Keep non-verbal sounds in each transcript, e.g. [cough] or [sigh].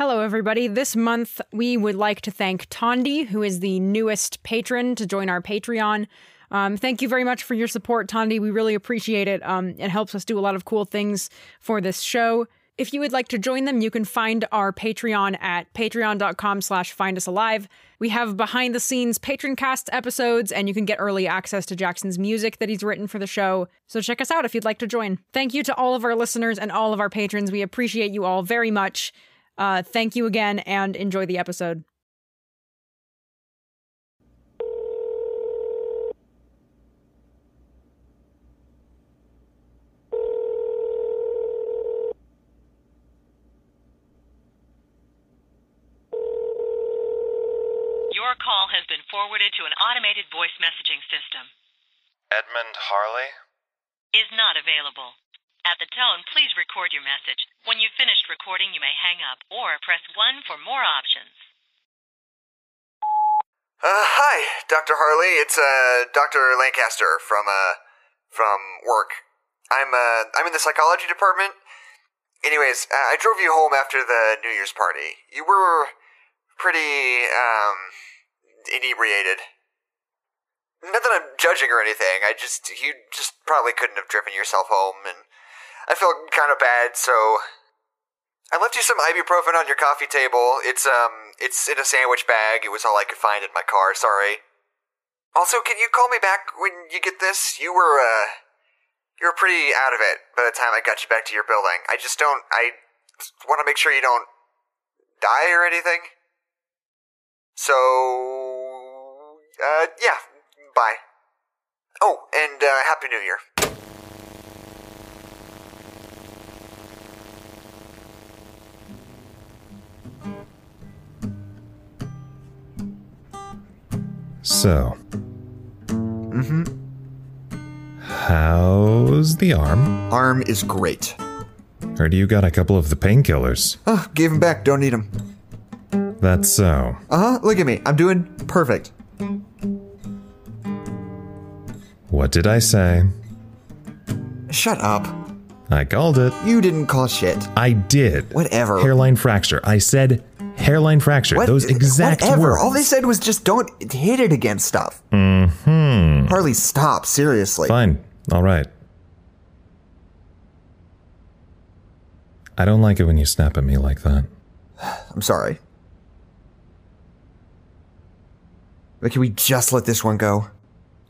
Hello, everybody. This month, we would like to thank Tondi, who is the newest patron to join our Patreon. Um, thank you very much for your support, Tondi. We really appreciate it. Um, it helps us do a lot of cool things for this show. If you would like to join them, you can find our Patreon at patreon.com slash find us alive. We have behind the scenes patron cast episodes, and you can get early access to Jackson's music that he's written for the show. So check us out if you'd like to join. Thank you to all of our listeners and all of our patrons. We appreciate you all very much. Uh, thank you again and enjoy the episode. Your call has been forwarded to an automated voice messaging system. Edmund Harley? Is not available. At the tone, please record your message. When you've finished recording, you may hang up or press 1 for more options. Uh, hi, Dr. Harley. It's, uh, Dr. Lancaster from, uh, from work. I'm, uh, I'm in the psychology department. Anyways, uh, I drove you home after the New Year's party. You were pretty, um, inebriated. Not that I'm judging or anything. I just, you just probably couldn't have driven yourself home, and I felt kind of bad, so I left you some ibuprofen on your coffee table. It's um it's in a sandwich bag. It was all I could find in my car, sorry. Also, can you call me back when you get this? You were uh you were pretty out of it by the time I got you back to your building. I just don't I want to make sure you don't die or anything. So uh yeah, bye. Oh, and uh happy new year. So, Mhm. how's the arm? Arm is great. Heard you got a couple of the painkillers. Oh, gave them back. Don't need them. That's so. Uh huh. Look at me. I'm doing perfect. What did I say? Shut up. I called it. You didn't call shit. I did. Whatever. Hairline fracture. I said hairline fracture. What? Those exact Whatever. words. All they said was just don't hit it against stuff. Hmm. Harley, stop. Seriously. Fine. All right. I don't like it when you snap at me like that. [sighs] I'm sorry. But can we just let this one go?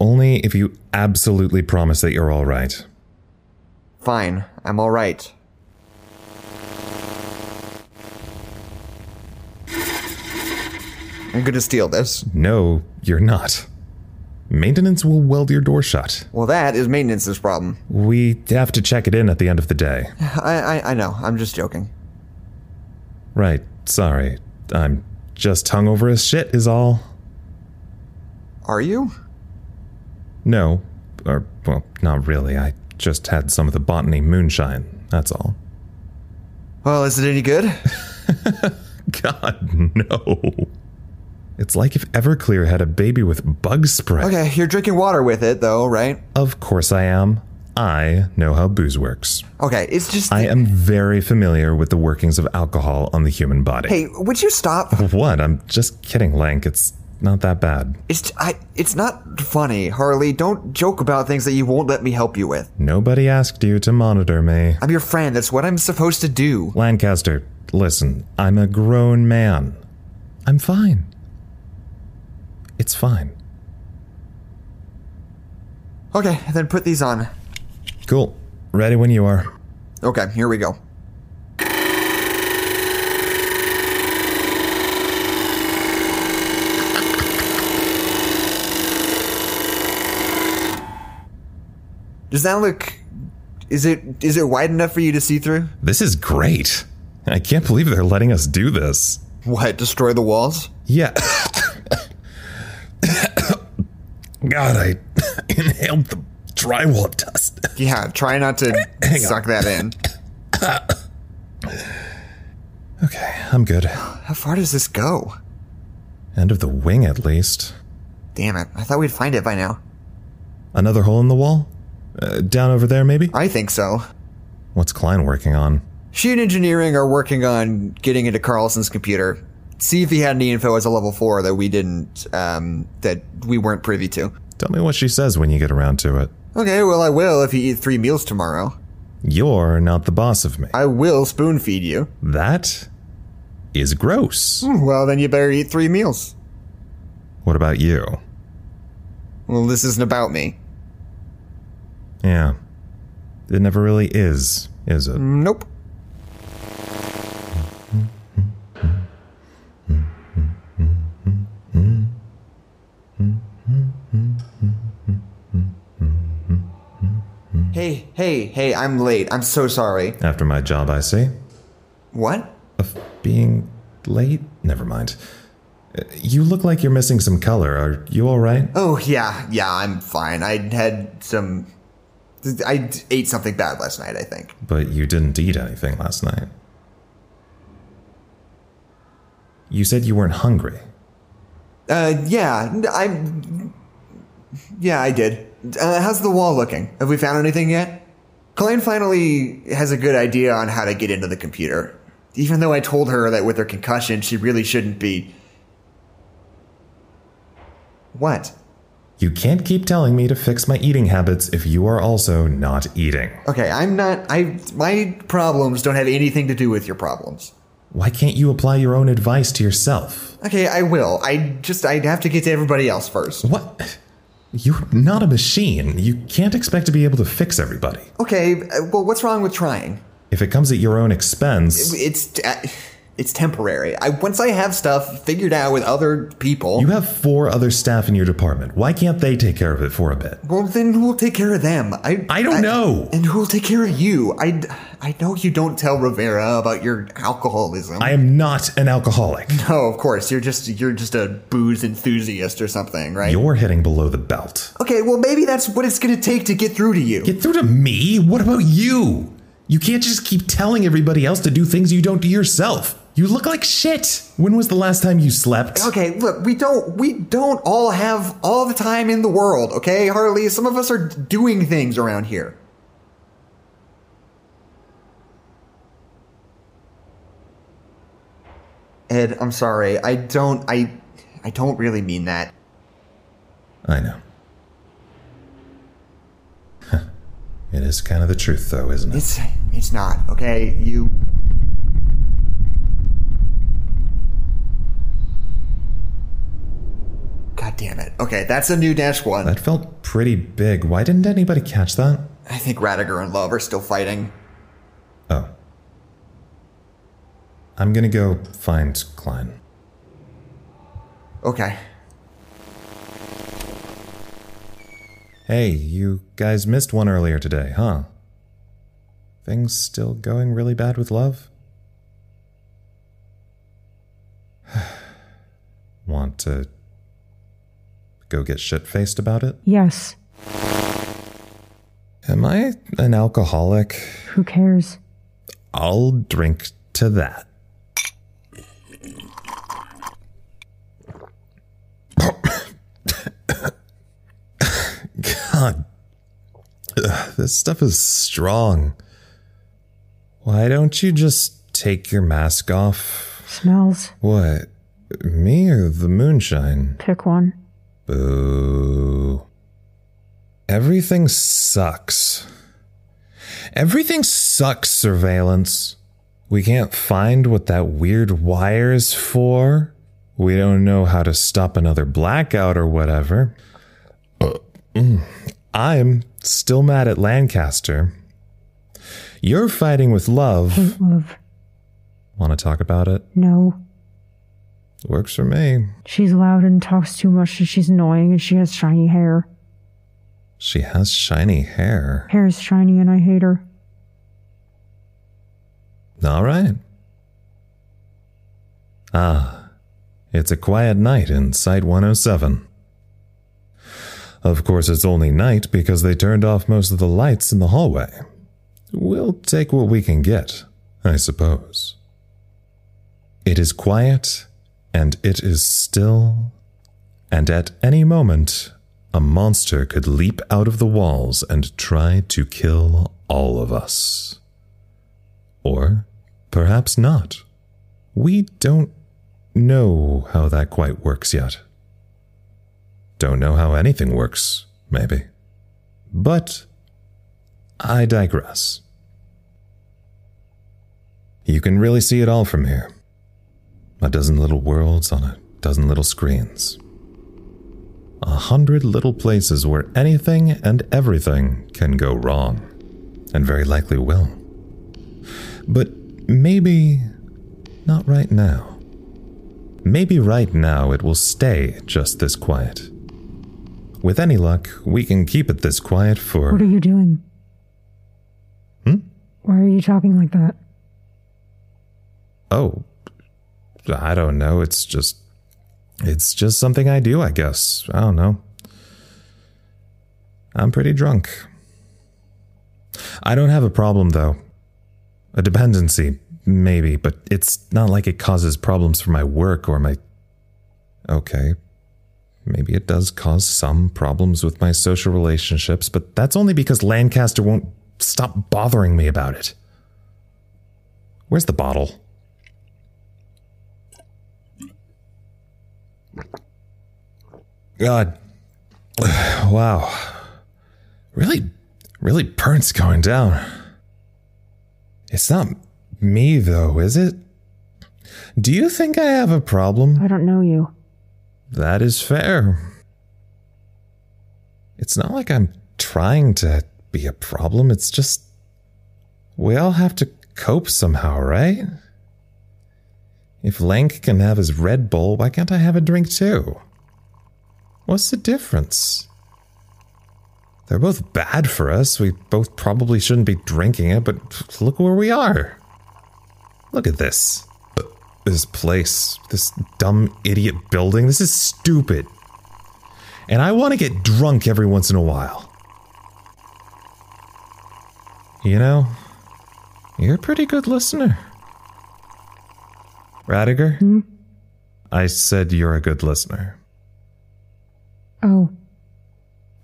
Only if you absolutely promise that you're all right. Fine. I'm all right. I'm gonna steal this. No, you're not. Maintenance will weld your door shut. Well, that is maintenance's problem. We have to check it in at the end of the day. [sighs] I, I, I know. I'm just joking. Right, sorry. I'm just hungover as shit, is all. Are you? No, or, well, not really. I just had some of the botany moonshine, that's all. Well, is it any good? [laughs] God, no. It's like if Everclear had a baby with bug spray. Okay, you're drinking water with it, though, right? Of course I am. I know how booze works. Okay, it's just. I am very familiar with the workings of alcohol on the human body. Hey, would you stop? What? I'm just kidding, Lank. It's not that bad. It's I. It's not funny, Harley. Don't joke about things that you won't let me help you with. Nobody asked you to monitor me. I'm your friend. That's what I'm supposed to do. Lancaster, listen, I'm a grown man. I'm fine. It's fine. Okay, then put these on. Cool. Ready when you are. Okay, here we go. Does that look is it is it wide enough for you to see through? This is great. I can't believe they're letting us do this. What, destroy the walls? Yeah. [laughs] God, I [laughs] inhaled the drywall dust. Yeah, try not to [laughs] suck that in. [coughs] Okay, I'm good. How far does this go? End of the wing, at least. Damn it. I thought we'd find it by now. Another hole in the wall? Uh, down over there, maybe? I think so. What's Klein working on? She and engineering are working on getting into Carlson's computer. See if he had any info as a level four that we didn't, um, that we weren't privy to. Tell me what she says when you get around to it. Okay, well, I will if you eat three meals tomorrow. You're not the boss of me. I will spoon feed you. That is gross. Hmm, well, then you better eat three meals. What about you? Well, this isn't about me. Yeah. It never really is, is it? Mm, nope. Hey, hey, hey, I'm late. I'm so sorry. After my job, I see. What? Of being late? Never mind. Uh, You look like you're missing some color. Are you alright? Oh, yeah, yeah, I'm fine. I had some. I ate something bad last night, I think. But you didn't eat anything last night. You said you weren't hungry. Uh, yeah, I'm. Yeah, I did. Uh, how's the wall looking? Have we found anything yet? Colleen finally has a good idea on how to get into the computer. Even though I told her that with her concussion, she really shouldn't be. What? You can't keep telling me to fix my eating habits if you are also not eating. Okay, I'm not. I. My problems don't have anything to do with your problems. Why can't you apply your own advice to yourself? Okay, I will. I just. I'd have to get to everybody else first. What? You're not a machine. You can't expect to be able to fix everybody. Okay, well, what's wrong with trying? If it comes at your own expense, It's. Uh, it's temporary. I once I have stuff figured out with other people. you have four other staff in your department. Why can't they take care of it for a bit? Well, then who will take care of them? I I don't know. And who will take care of you? I, I know you don't tell Rivera about your alcoholism. I am not an alcoholic. [laughs] no, of course you're just you're just a booze enthusiast or something, right? You're hitting below the belt. okay, well maybe that's what it's gonna take to get through to you. Get through to me? What about you? You can't just keep telling everybody else to do things you don't do yourself. You look like shit. When was the last time you slept? okay, look, we don't we don't all have all the time in the world, okay, Harley? Some of us are doing things around here. Ed, I'm sorry. I don't I I don't really mean that. I know. It is kind of the truth, though, isn't it? It's it's not, okay? You God damn it. Okay, that's a new dash one. That felt pretty big. Why didn't anybody catch that? I think Raddagher and Love are still fighting. Oh. I'm gonna go find Klein. Okay. Hey, you guys missed one earlier today, huh? Things still going really bad with love? [sighs] Want to go get shit faced about it? Yes. Am I an alcoholic? Who cares? I'll drink to that. God, Ugh, this stuff is strong. Why don't you just take your mask off? Smells. What? Me or the moonshine? Pick one. Boo. Everything sucks. Everything sucks, surveillance. We can't find what that weird wire is for. We don't know how to stop another blackout or whatever. Mm. I'm still mad at Lancaster. You're fighting with love. Love. Want to talk about it? No. Works for me. She's loud and talks too much and she's annoying and she has shiny hair. She has shiny hair. Hair's shiny and I hate her. All right. Ah, it's a quiet night in Site 107. Of course, it's only night because they turned off most of the lights in the hallway. We'll take what we can get, I suppose. It is quiet, and it is still, and at any moment, a monster could leap out of the walls and try to kill all of us. Or perhaps not. We don't know how that quite works yet. Don't know how anything works, maybe. But I digress. You can really see it all from here. A dozen little worlds on a dozen little screens. A hundred little places where anything and everything can go wrong, and very likely will. But maybe not right now. Maybe right now it will stay just this quiet. With any luck, we can keep it this quiet for. What are you doing? Hmm? Why are you talking like that? Oh, I don't know. It's just. It's just something I do, I guess. I don't know. I'm pretty drunk. I don't have a problem, though. A dependency, maybe, but it's not like it causes problems for my work or my. Okay. Maybe it does cause some problems with my social relationships, but that's only because Lancaster won't stop bothering me about it. Where's the bottle? God. [sighs] Wow. Really, really burns going down. It's not me, though, is it? Do you think I have a problem? I don't know you. That is fair. It's not like I'm trying to be a problem, it's just. We all have to cope somehow, right? If Lank can have his Red Bull, why can't I have a drink too? What's the difference? They're both bad for us. We both probably shouldn't be drinking it, but look where we are. Look at this. This place, this dumb idiot building. This is stupid. And I want to get drunk every once in a while. You know, you're a pretty good listener. Raddagher? Hmm? I said you're a good listener. Oh,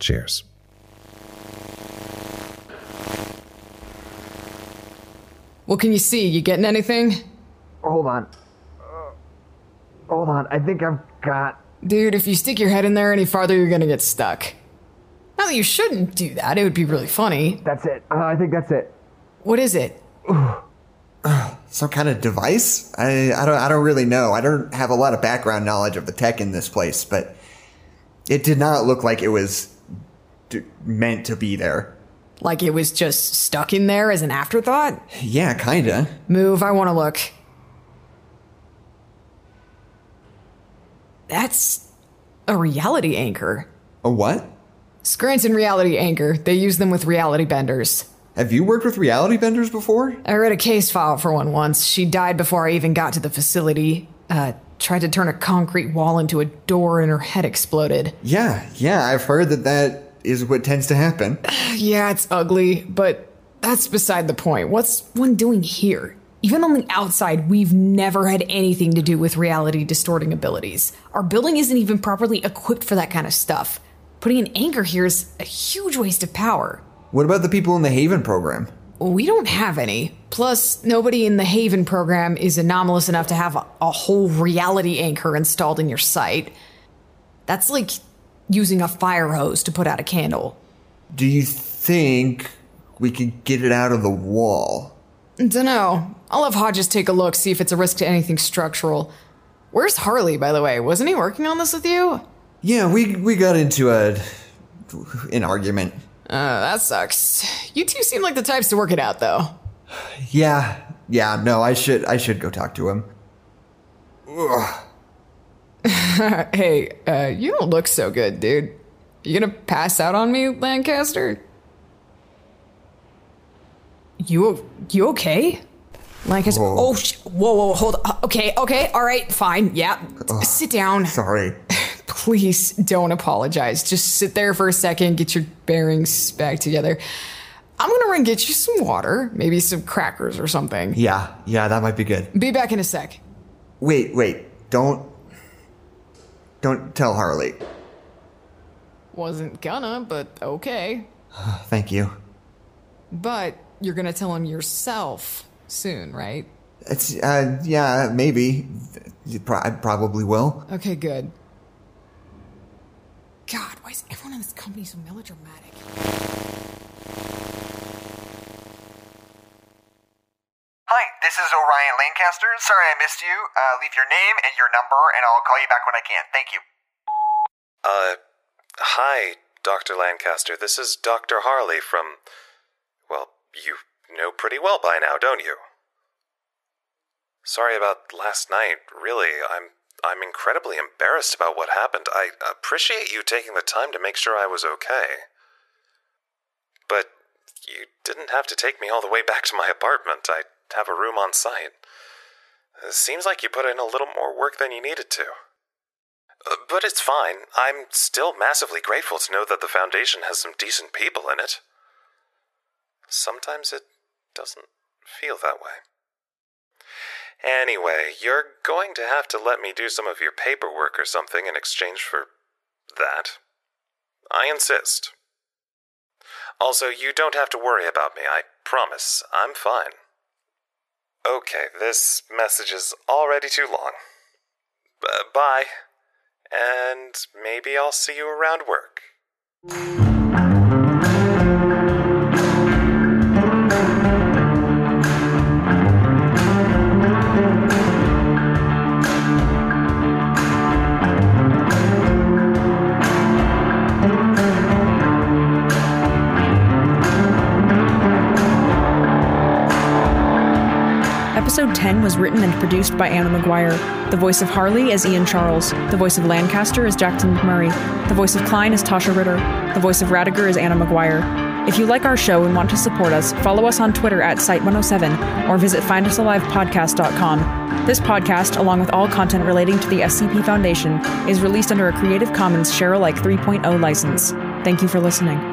Cheers. What can you see? You getting anything? Hold on. Hold on. I think I've got. Dude, if you stick your head in there any farther, you're gonna get stuck. Not that you shouldn't do that, it would be really funny. That's it. Uh, I think that's it. What is it? [sighs] Some kind of device? I, I don't I don't really know. I don't have a lot of background knowledge of the tech in this place, but it did not look like it was d- meant to be there. Like it was just stuck in there as an afterthought? Yeah, kinda. Move, I wanna look. That's a reality anchor. A what? Scranton Reality Anchor. They use them with reality benders. Have you worked with reality benders before? I read a case file for one once. She died before I even got to the facility. Uh, tried to turn a concrete wall into a door and her head exploded. Yeah, yeah, I've heard that that is what tends to happen. [sighs] Yeah, it's ugly, but that's beside the point. What's one doing here? Even on the outside, we've never had anything to do with reality distorting abilities. Our building isn't even properly equipped for that kind of stuff. Putting an anchor here is a huge waste of power. What about the people in the Haven program? We don't have any. Plus, nobody in the Haven program is anomalous enough to have a, a whole reality anchor installed in your site. That's like using a fire hose to put out a candle. Do you think we could get it out of the wall? Dunno. I'll have Hodges take a look, see if it's a risk to anything structural. Where's Harley, by the way? Wasn't he working on this with you? Yeah, we we got into a an argument. Uh, that sucks. You two seem like the types to work it out, though. Yeah, yeah. No, I should I should go talk to him. [laughs] Hey, uh, you don't look so good, dude. You gonna pass out on me, Lancaster? You you okay? Lancaster. Whoa. Oh, sh- whoa, whoa, hold. Uh, okay, okay, all right, fine. Yeah, sit down. Sorry. [laughs] Please don't apologize. Just sit there for a second, get your bearings back together. I'm gonna run get you some water, maybe some crackers or something. Yeah, yeah, that might be good. Be back in a sec. Wait, wait. Don't don't tell Harley. Wasn't gonna, but okay. [sighs] Thank you. But you're gonna tell him yourself. soon, right? It's uh yeah maybe. I probably will. Okay, good. God, why is everyone in this company so melodramatic? Hi, this is Orion Lancaster. Sorry I missed you. Uh, leave your name and your number, and I'll call you back when I can. Thank you. Uh, hi, Dr. Lancaster. This is Dr. Harley from. Well, you know pretty well by now, don't you? Sorry about last night. Really, I'm I'm incredibly embarrassed about what happened. I appreciate you taking the time to make sure I was okay. But you didn't have to take me all the way back to my apartment. I have a room on site. It seems like you put in a little more work than you needed to. Uh, But it's fine. I'm still massively grateful to know that the Foundation has some decent people in it. Sometimes it doesn't feel that way. Anyway, you're going to have to let me do some of your paperwork or something in exchange for that. I insist. Also, you don't have to worry about me, I promise. I'm fine. Okay, this message is already too long. B- bye. And maybe I'll see you around work. Episode 10 was written and produced by Anna Maguire. The voice of Harley is Ian Charles. The voice of Lancaster is Jackson McMurray. The voice of Klein is Taschia Ritter. The voice of Raddagher is Anna Maguire. If you like our show and want to support us, follow us on Twitter at Site107 or visit findusalivepodcast.com. This podcast, along with all content relating to the SCP Foundation, is released under a Creative Commons Share Alike 3.0 license. Thank you for listening.